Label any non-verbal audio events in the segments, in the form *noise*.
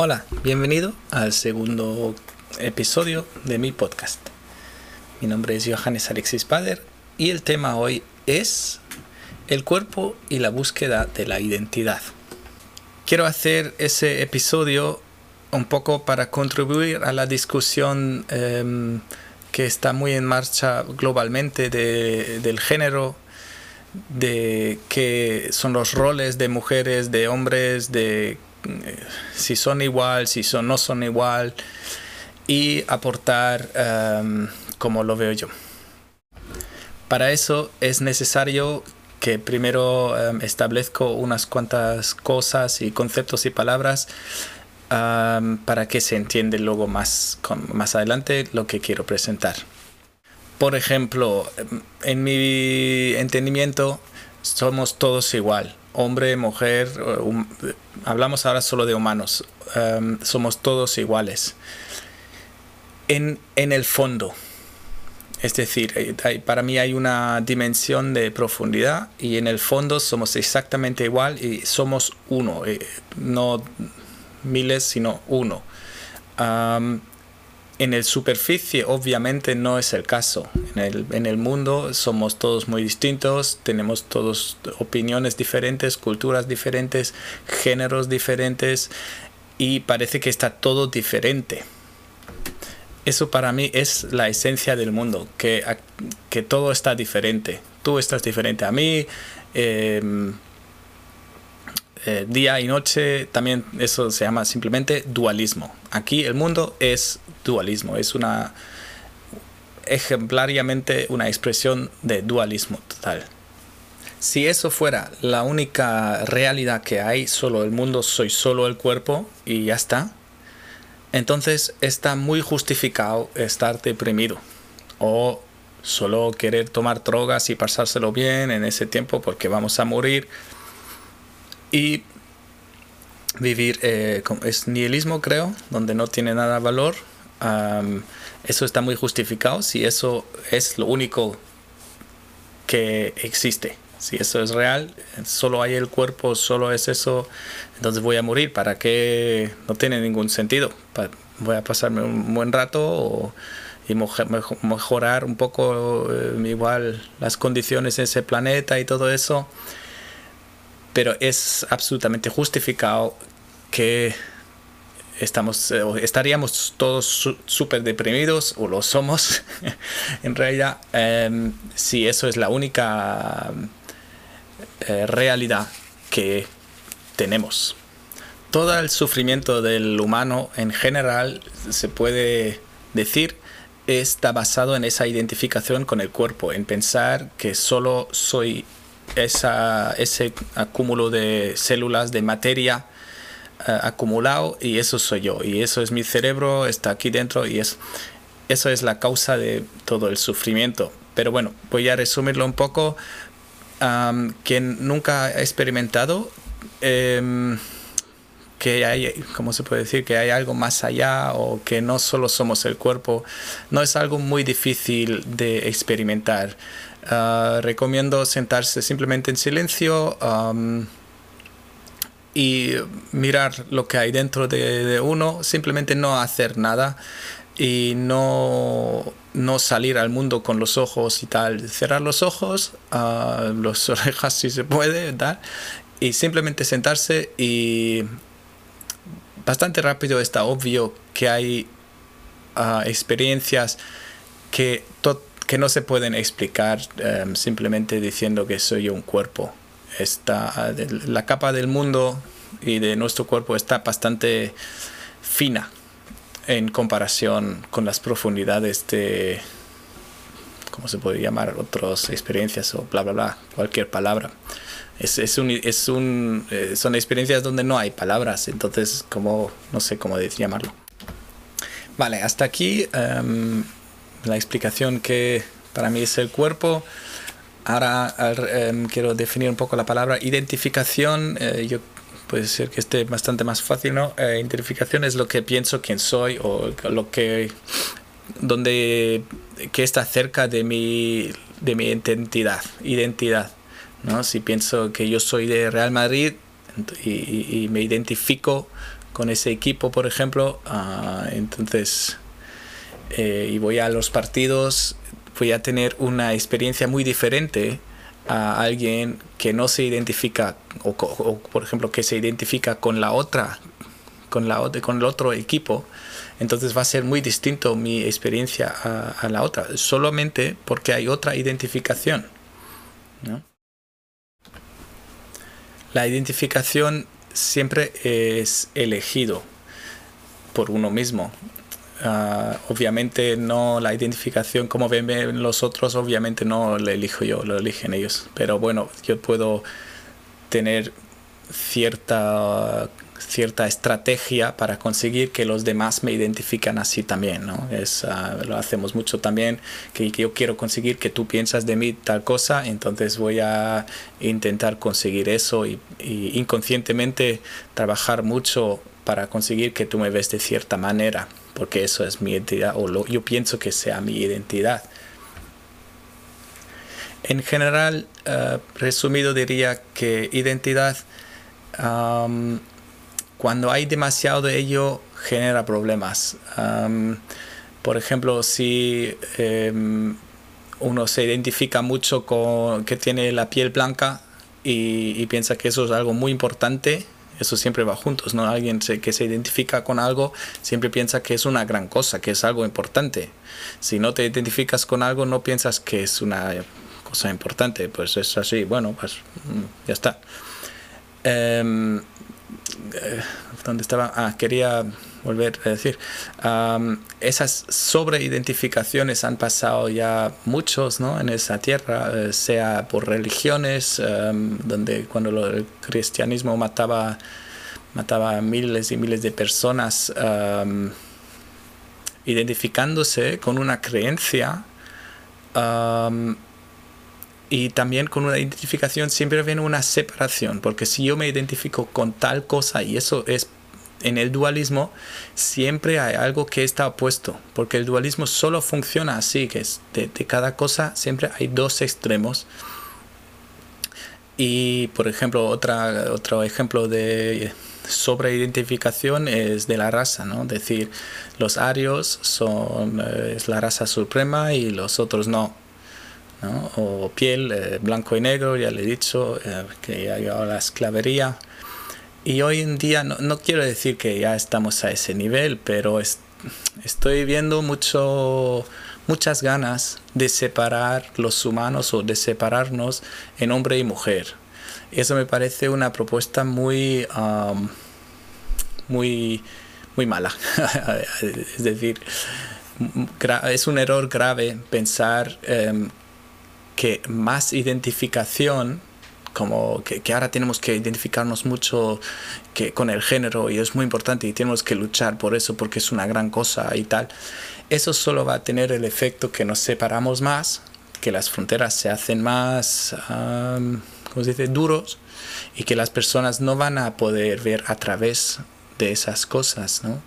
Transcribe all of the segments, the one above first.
Hola, bienvenido al segundo episodio de mi podcast. Mi nombre es Johannes Alexis Pader y el tema hoy es el cuerpo y la búsqueda de la identidad. Quiero hacer ese episodio un poco para contribuir a la discusión em, que está muy en marcha globalmente del género, de qué son los roles de mujeres, de hombres, de si son igual, si son, no son igual y aportar um, como lo veo yo. Para eso es necesario que primero um, establezco unas cuantas cosas y conceptos y palabras um, para que se entienda luego más, más adelante lo que quiero presentar. Por ejemplo, en mi entendimiento somos todos igual hombre, mujer, hablamos ahora solo de humanos, em, somos todos iguales. En, el fondo, es decir, eh, para mí hay una dimensión de profundidad y en el fondo somos exactamente igual y somos uno, eh, no miles, sino uno. En el superficie obviamente no es el caso. El, en el, mundo somos todos muy distintos, tenemos todos opiniones diferentes, culturas diferentes, géneros diferentes y parece que está todo diferente. Eso para mí es la esencia del mundo, que, que todo está diferente. Tú estás diferente a mí. Em, eh, día y noche, también eso se llama simplemente dualismo. Aquí el mundo es dualismo, es una ejemplariamente una expresión de dualismo total. Si eso fuera la única realidad que hay, solo el mundo, soy solo el cuerpo y ya está, entonces está muy justificado estar deprimido o solo querer tomar drogas y pasárselo bien en ese tiempo porque vamos a morir y vivir eh, es nihilismo creo donde no tiene nada valor eso está muy justificado si eso es lo único que existe. Si eso es real solo hay el cuerpo solo es eso entonces voy a morir. Para qué no tiene ningún sentido. Voy a pasarme un buen rato y mejorar un poco eh, igual las condiciones de ese planeta y todo eso. Pero es absolutamente justificado que estamos, eh, estaríamos todos súper deprimidos, o lo somos *laughs* en realidad, em, si eso es la única eh, realidad que tenemos. Todo el sufrimiento del humano en general se puede decir está basado en esa identificación con el cuerpo, en pensar que solo soy esa, ese acúmulo de células, de materia eh, acumulado y eso soy yo y eso es mi cerebro, está aquí dentro y es, eso es la causa de todo el sufrimiento. Pero bueno, voy a resumirlo un poco. quien nunca ha experimentado em, que hay, ¿cómo se puede decir? Que hay algo más allá o que no solo somos el cuerpo, no es algo muy difícil de experimentar. Ah, recomiendo sentarse simplemente en silencio y mirar lo que hay dentro de, uno, simplemente no hacer nada y no, no, salir al mundo con los ojos y tal, cerrar los ojos, uh, las *laughs* orejas si se puede, tal, y simplemente sentarse y bastante rápido está obvio que hay ah, experiencias que que no se pueden explicar em, simplemente diciendo que soy un cuerpo. Está, la capa del mundo y de nuestro cuerpo está bastante fina en comparación con las profundidades de, ¿cómo se puede llamar? Otras experiencias o bla, bla, bla, cualquier palabra. Es, es un, es un, eh, son experiencias donde no hay palabras, entonces, no sé cómo llamarlo. Vale, hasta aquí. Em, la explicación que para mí es el cuerpo. Ahora em, quiero definir un poco la palabra identificación. Eh, yo puede ser que esté bastante más fácil, ¿no? Eh, identificación es lo que pienso quién soy o lo que donde que está cerca de mi de mi identidad, identidad, ¿no? Si pienso que yo soy de Real Madrid, y, me identifico con ese equipo, por ejemplo, ah, entonces, eh, y voy a los partidos, voy a tener una experiencia muy diferente a alguien que no se identifica, o, por ejemplo, que se identifica con la otra, con, la, con el otro equipo, entonces va a ser muy distinto mi experiencia a, la otra, solamente porque hay otra identificación. La identificación siempre es elegido por uno mismo. Ah, obviamente no la identificación como ven los otros, obviamente no la elijo yo, lo eligen ellos. Pero bueno, yo puedo tener cierta cierta estrategia para conseguir que los demás me identifican así también, ¿no? Es, ah, lo hacemos mucho también, que, yo quiero conseguir que tú piensas de mí tal cosa, entonces voy a intentar conseguir eso y, inconscientemente trabajar mucho para conseguir que tú me ves de cierta manera, porque eso es mi identidad, o lo, yo pienso que sea mi identidad. En general, ah, resumido diría que identidad cuando hay demasiado de ello genera problemas. por ejemplo, si em, uno se identifica mucho con que tiene la piel blanca y, piensa que eso es algo muy importante, eso siempre va juntos, ¿no? Alguien que se identifica con algo siempre piensa que es una gran cosa, que es algo importante. Si no te identificas con algo, no piensas que es una cosa importante, pues es así, bueno, pues mm, ya está. Em, eh, donde estaba, ah, quería volver a decir, esas sobreidentificaciones han pasado ya muchos ¿no? en esa tierra, eh, sea por religiones, donde cuando el cristianismo mataba, mataba a miles y miles de personas, identificándose con una creencia y también con una identificación siempre viene una separación, porque si yo me identifico con tal cosa y eso es en el dualismo, siempre hay algo que está opuesto, porque el dualismo solo funciona así, que es de, cada cosa siempre hay dos extremos. Y por ejemplo, otra, otro ejemplo de sobreidentificación es de la raza, ¿no? Es decir, los arios son eh, es la raza suprema y los otros no o piel, eh, blanco y negro, ya le he dicho, eh, que ha llegado la esclavería. Y hoy en día, no, quiero decir que ya estamos a ese nivel, pero estoy viendo mucho, muchas ganas de separar los humanos o de separarnos en hombre y mujer. Eso me parece una propuesta muy, muy, muy mala. *laughs* es decir, es un error grave pensar em, que más identificación, como que, ahora tenemos que identificarnos mucho que, con el género y es muy importante y tenemos que luchar por eso porque es una gran cosa y tal, eso solo va a tener el efecto que nos separamos más, que las fronteras se hacen más, ¿cómo se dice?, duros y que las personas no van a poder ver a través de esas cosas. ¿no?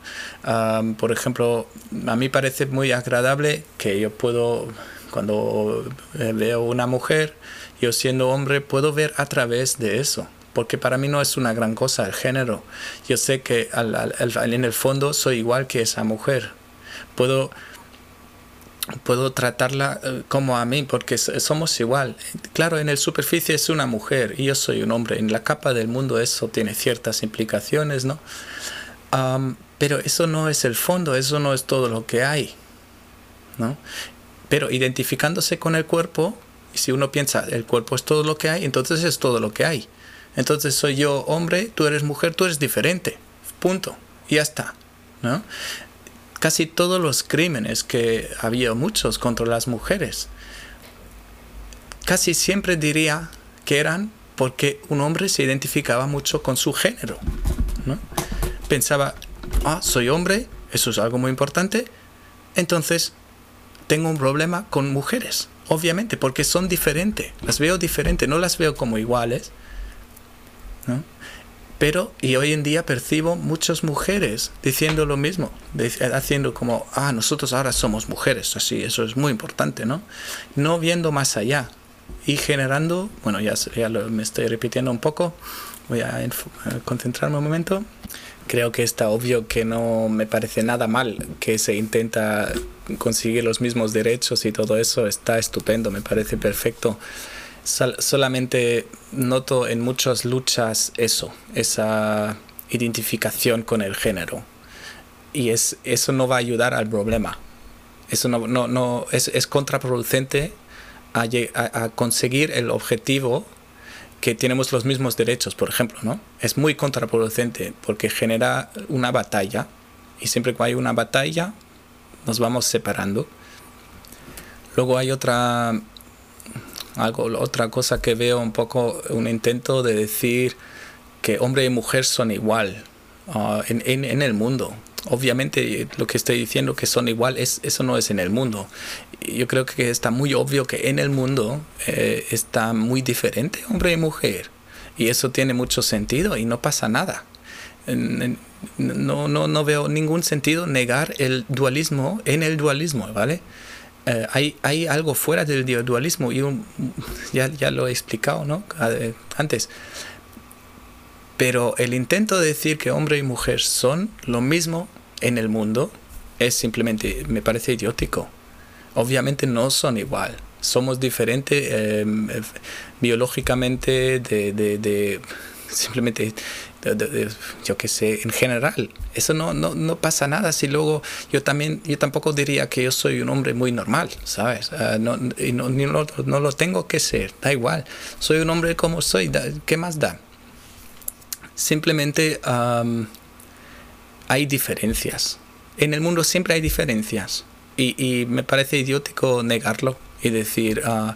por ejemplo, a mí parece muy agradable que yo puedo cuando eh, veo una mujer, yo siendo hombre puedo ver a través de eso, porque para mí no es una gran cosa el género. Yo sé que en el fondo soy igual que esa mujer. Puedo, puedo tratarla eh, como a mí, porque somos igual. Claro, en el superficie es una mujer y yo soy un hombre. En la capa del mundo eso tiene ciertas implicaciones, ¿no? pero eso no es el fondo, eso no es todo lo que hay. ¿no? Pero identificándose con el cuerpo, si uno piensa, el cuerpo es todo lo que hay, entonces es todo lo que hay. Entonces soy yo hombre, tú eres mujer, tú eres diferente. Punto. Y ya está. ¿no? Casi todos los crímenes que había muchos contra las mujeres, casi siempre diría que eran porque un hombre se identificaba mucho con su género. ¿no? Pensaba, ah, soy hombre, eso es algo muy importante, entonces tengo un problema con mujeres, obviamente, porque son diferentes, las veo diferentes, no las veo como iguales. Pero, y hoy en día percibo muchas mujeres diciendo lo mismo, haciendo como, ah, nosotros ahora somos mujeres, así, eso es muy importante, ¿no? No viendo más allá y generando, bueno, ya, ya me estoy repitiendo un poco, voy a concentrarme un momento. Creo que está obvio que no me parece nada mal que se intenta conseguir los mismos derechos y todo eso. Está estupendo, me parece perfecto. solamente noto en muchas luchas eso, esa identificación con el género. Y es, eso no va a ayudar al problema. Eso no, no, no es, es contraproducente a, a, conseguir el objetivo que tenemos los mismos derechos, por ejemplo, ¿no? Es muy contraproducente porque genera una batalla y siempre que hay una batalla nos vamos separando. Luego hay otra algo otra cosa que veo un poco un intento de decir que hombre y mujer son igual en, en, el mundo. Obviamente lo que estoy diciendo que son igual, es, eso no es en el mundo. Yo creo que está muy obvio que en el mundo eh, está muy diferente hombre y mujer. Y eso tiene mucho sentido y no pasa nada. No, no, no veo ningún sentido negar el dualismo en el dualismo, ¿vale? Eh, hay, hay, algo fuera del dualismo y ya, ya, lo he explicado ¿no? antes. Pero el intento de decir que hombre y mujer son lo mismo en el mundo es simplemente, me parece idiótico. Obviamente no son igual. Somos diferentes em, eh, biológicamente de, de, de simplemente yo qué sé, en general. Eso no, no, no, pasa nada si luego yo también, yo tampoco diría que yo soy un hombre muy normal, ¿sabes? Uh, no, no, no, no, lo tengo que ser, da igual. Soy un hombre como soy, ¿qué más da? Simplemente hay diferencias. En el mundo siempre hay diferencias y, me parece idiótico negarlo y decir, ah,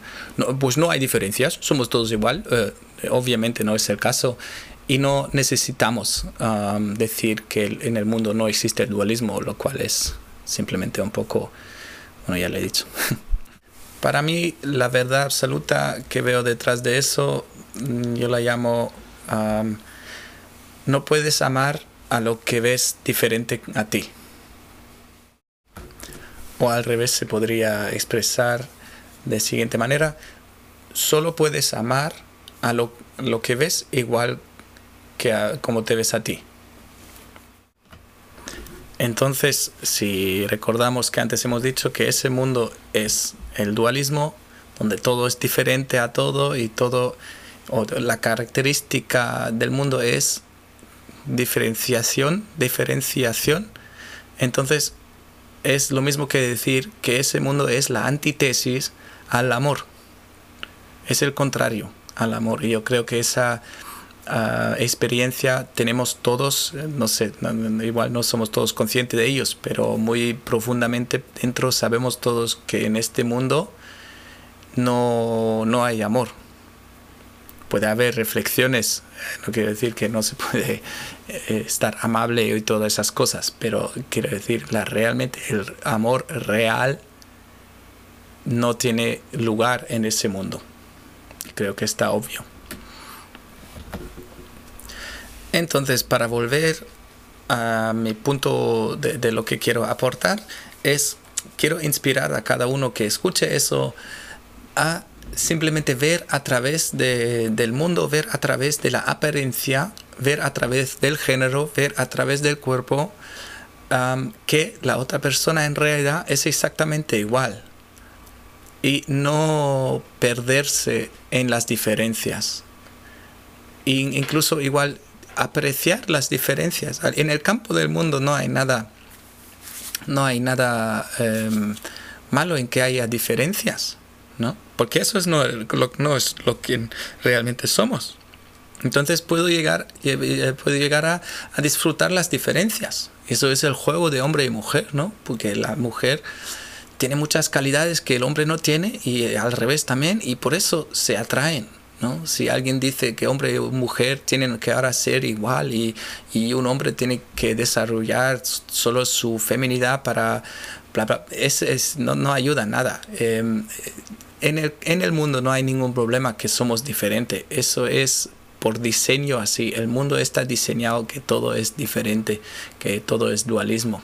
pues no hay diferencias, somos todos igual. Eh, obviamente no es el caso y no necesitamos decir que en el mundo no existe el dualismo, lo cual es simplemente un poco, bueno, ya lo he dicho. *laughs* Para mí, la verdad absoluta que veo detrás de eso, mm, yo la llamo no puedes amar a lo que ves diferente a ti. O al revés se podría expresar de siguiente manera, solo puedes amar a lo, que ves igual que a, como te ves a ti. Entonces, si recordamos que antes hemos dicho que ese mundo es el dualismo, donde todo es diferente a todo y todo, o la característica del mundo es diferenciación, diferenciación, entonces es lo mismo que decir que ese mundo es la antítesis al amor. Es el contrario al amor. Y yo creo que esa ah, experiencia tenemos todos, no sé, igual no somos todos conscientes de ellos, pero muy profundamente dentro sabemos todos que en este mundo no, no hay amor puede haber reflexiones, no quiero decir que no se puede eh, estar amable y todas esas cosas, pero quiero decir, la, realmente el amor real no tiene lugar en ese mundo. Creo que está obvio. Entonces, para volver a mi punto de, de lo que quiero aportar, es, quiero inspirar a cada uno que escuche eso a simplemente ver a través de, del mundo, ver a través de la apariencia, ver a través del género, ver a través del cuerpo, que la otra persona en realidad es exactamente igual. Y no perderse en las diferencias. E incluso igual apreciar las diferencias. En el campo del mundo no hay nada, no hay nada em, malo en que haya diferencias ¿no? Porque eso es no, no es lo que realmente somos. Entonces puedo llegar, eh, puedo llegar a, a, disfrutar las diferencias. Eso es el juego de hombre y mujer, ¿no? Porque la mujer tiene muchas calidades que el hombre no tiene y al revés también, y por eso se atraen. ¿no? Si alguien dice que hombre y mujer tienen que ahora ser igual y, y un hombre tiene que desarrollar solo su feminidad para... es, es, no, no ayuda nada. Eh, en el, en el mundo no hay ningún problema que somos diferentes. Eso es por diseño así. El mundo está diseñado que todo es diferente, que todo es dualismo.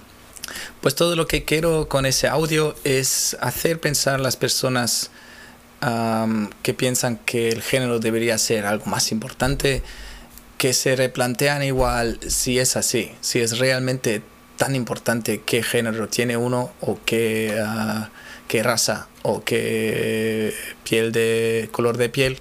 Pues todo lo que quiero con ese audio es hacer pensar a las personas que piensan que el género debería ser algo más importante, que se replantean igual si es así, si es realmente tan importante qué género tiene uno o qué, ah, qué raza o qué piel de color de piel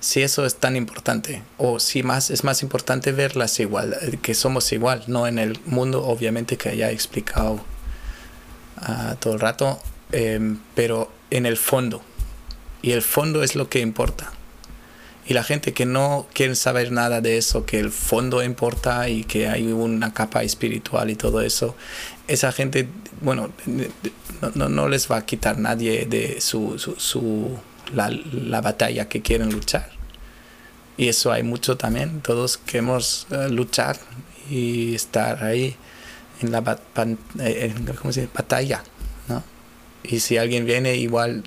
si eso es tan importante. O si más es más importante verlas igual que somos igual no en el mundo obviamente que ya explicado ah, todo el rato em, pero en el fondo. Y el fondo es lo que importa. Y la gente que no quiere saber nada de eso, que el fondo importa y que hay una capa espiritual y todo eso, esa gente, bueno, no, no les va a quitar nadie de su, su, la, la, batalla que quieren luchar. Y eso hay mucho también, todos queremos uh, luchar y estar ahí en la eh, ¿cómo se dice? batalla, ¿no? Y si alguien viene igual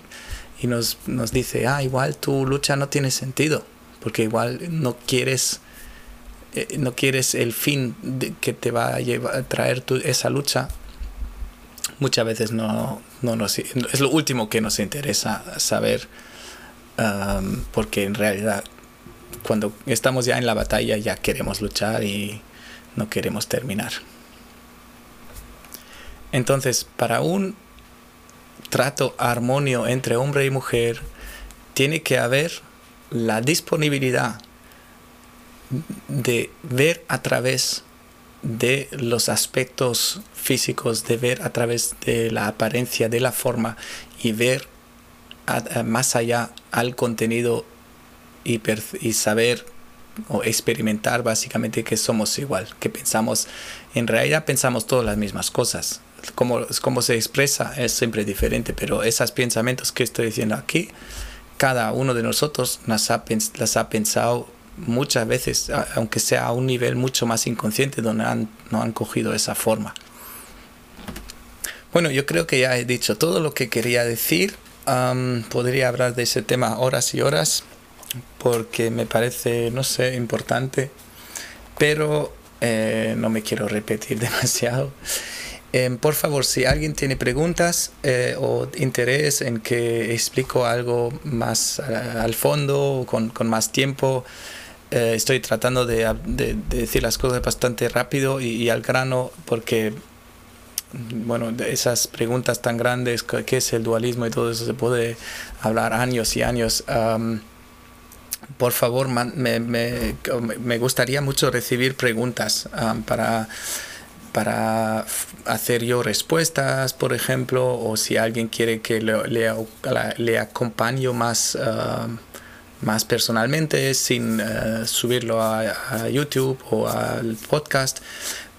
y nos, nos dice, ah, igual tu lucha no tiene sentido, porque igual no quieres, eh, no quieres el fin que te va a, llevar, a traer esa lucha, muchas veces no, no nos, es lo último que nos interesa saber, um, porque en realidad cuando estamos ya en la batalla ya queremos luchar y no queremos terminar. Entonces, para un trato armonio entre hombre y mujer, tiene que haber la disponibilidad de ver a través de los aspectos físicos, de ver a través de la apariencia, de la forma y ver más allá al contenido y, y saber o experimentar básicamente que somos igual, que pensamos, en realidad pensamos todas las mismas cosas. Como, se expresa es siempre diferente, pero esos pensamientos que estoy diciendo aquí, cada uno de nosotros las ha, las ha pensado muchas veces, aunque sea a un nivel mucho más inconsciente, donde han, no han cogido esa forma. Bueno, yo creo que ya he dicho todo lo que quería decir. podría hablar de ese tema horas y horas porque me parece, no sé, importante, pero eh, no me quiero repetir *laughs* demasiado. Em, por favor, si alguien tiene preguntas eh, o interés en que explico algo más al fondo, con, con más tiempo, eh, estoy tratando de, de, decir las cosas bastante rápido y, al grano porque, bueno, esas preguntas tan grandes, ¿qué es el dualismo y todo eso? Se puede hablar años y años por favor, me, me, gustaría mucho recibir preguntas para, para hacer yo respuestas, por ejemplo, o si alguien quiere que le, le, más, um, más personalmente sin uh, subirlo a, YouTube o al podcast.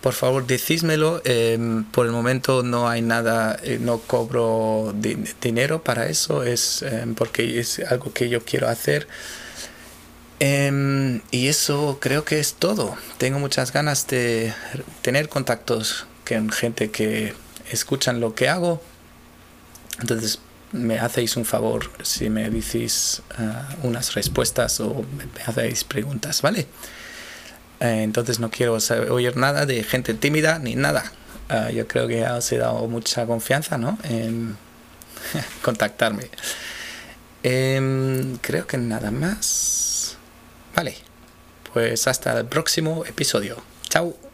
Por favor, decísmelo. Em, por el momento no hay nada, eh, no cobro dinero para eso, es em, porque es algo que yo quiero hacer. Em, y eso creo que es todo. Tengo muchas ganas de tener contactos con gente que escuchan lo que hago. Entonces me hacéis un favor si me decís ah, unas respuestas o me hacéis preguntas, ¿vale? Eh, entonces no quiero oír nada de gente tímida ni nada. Ah, yo creo que os he dado mucha confianza ¿no? en *laughs* contactarme. Em, creo que nada más. Vale, pues hasta el próximo episodio. Chao.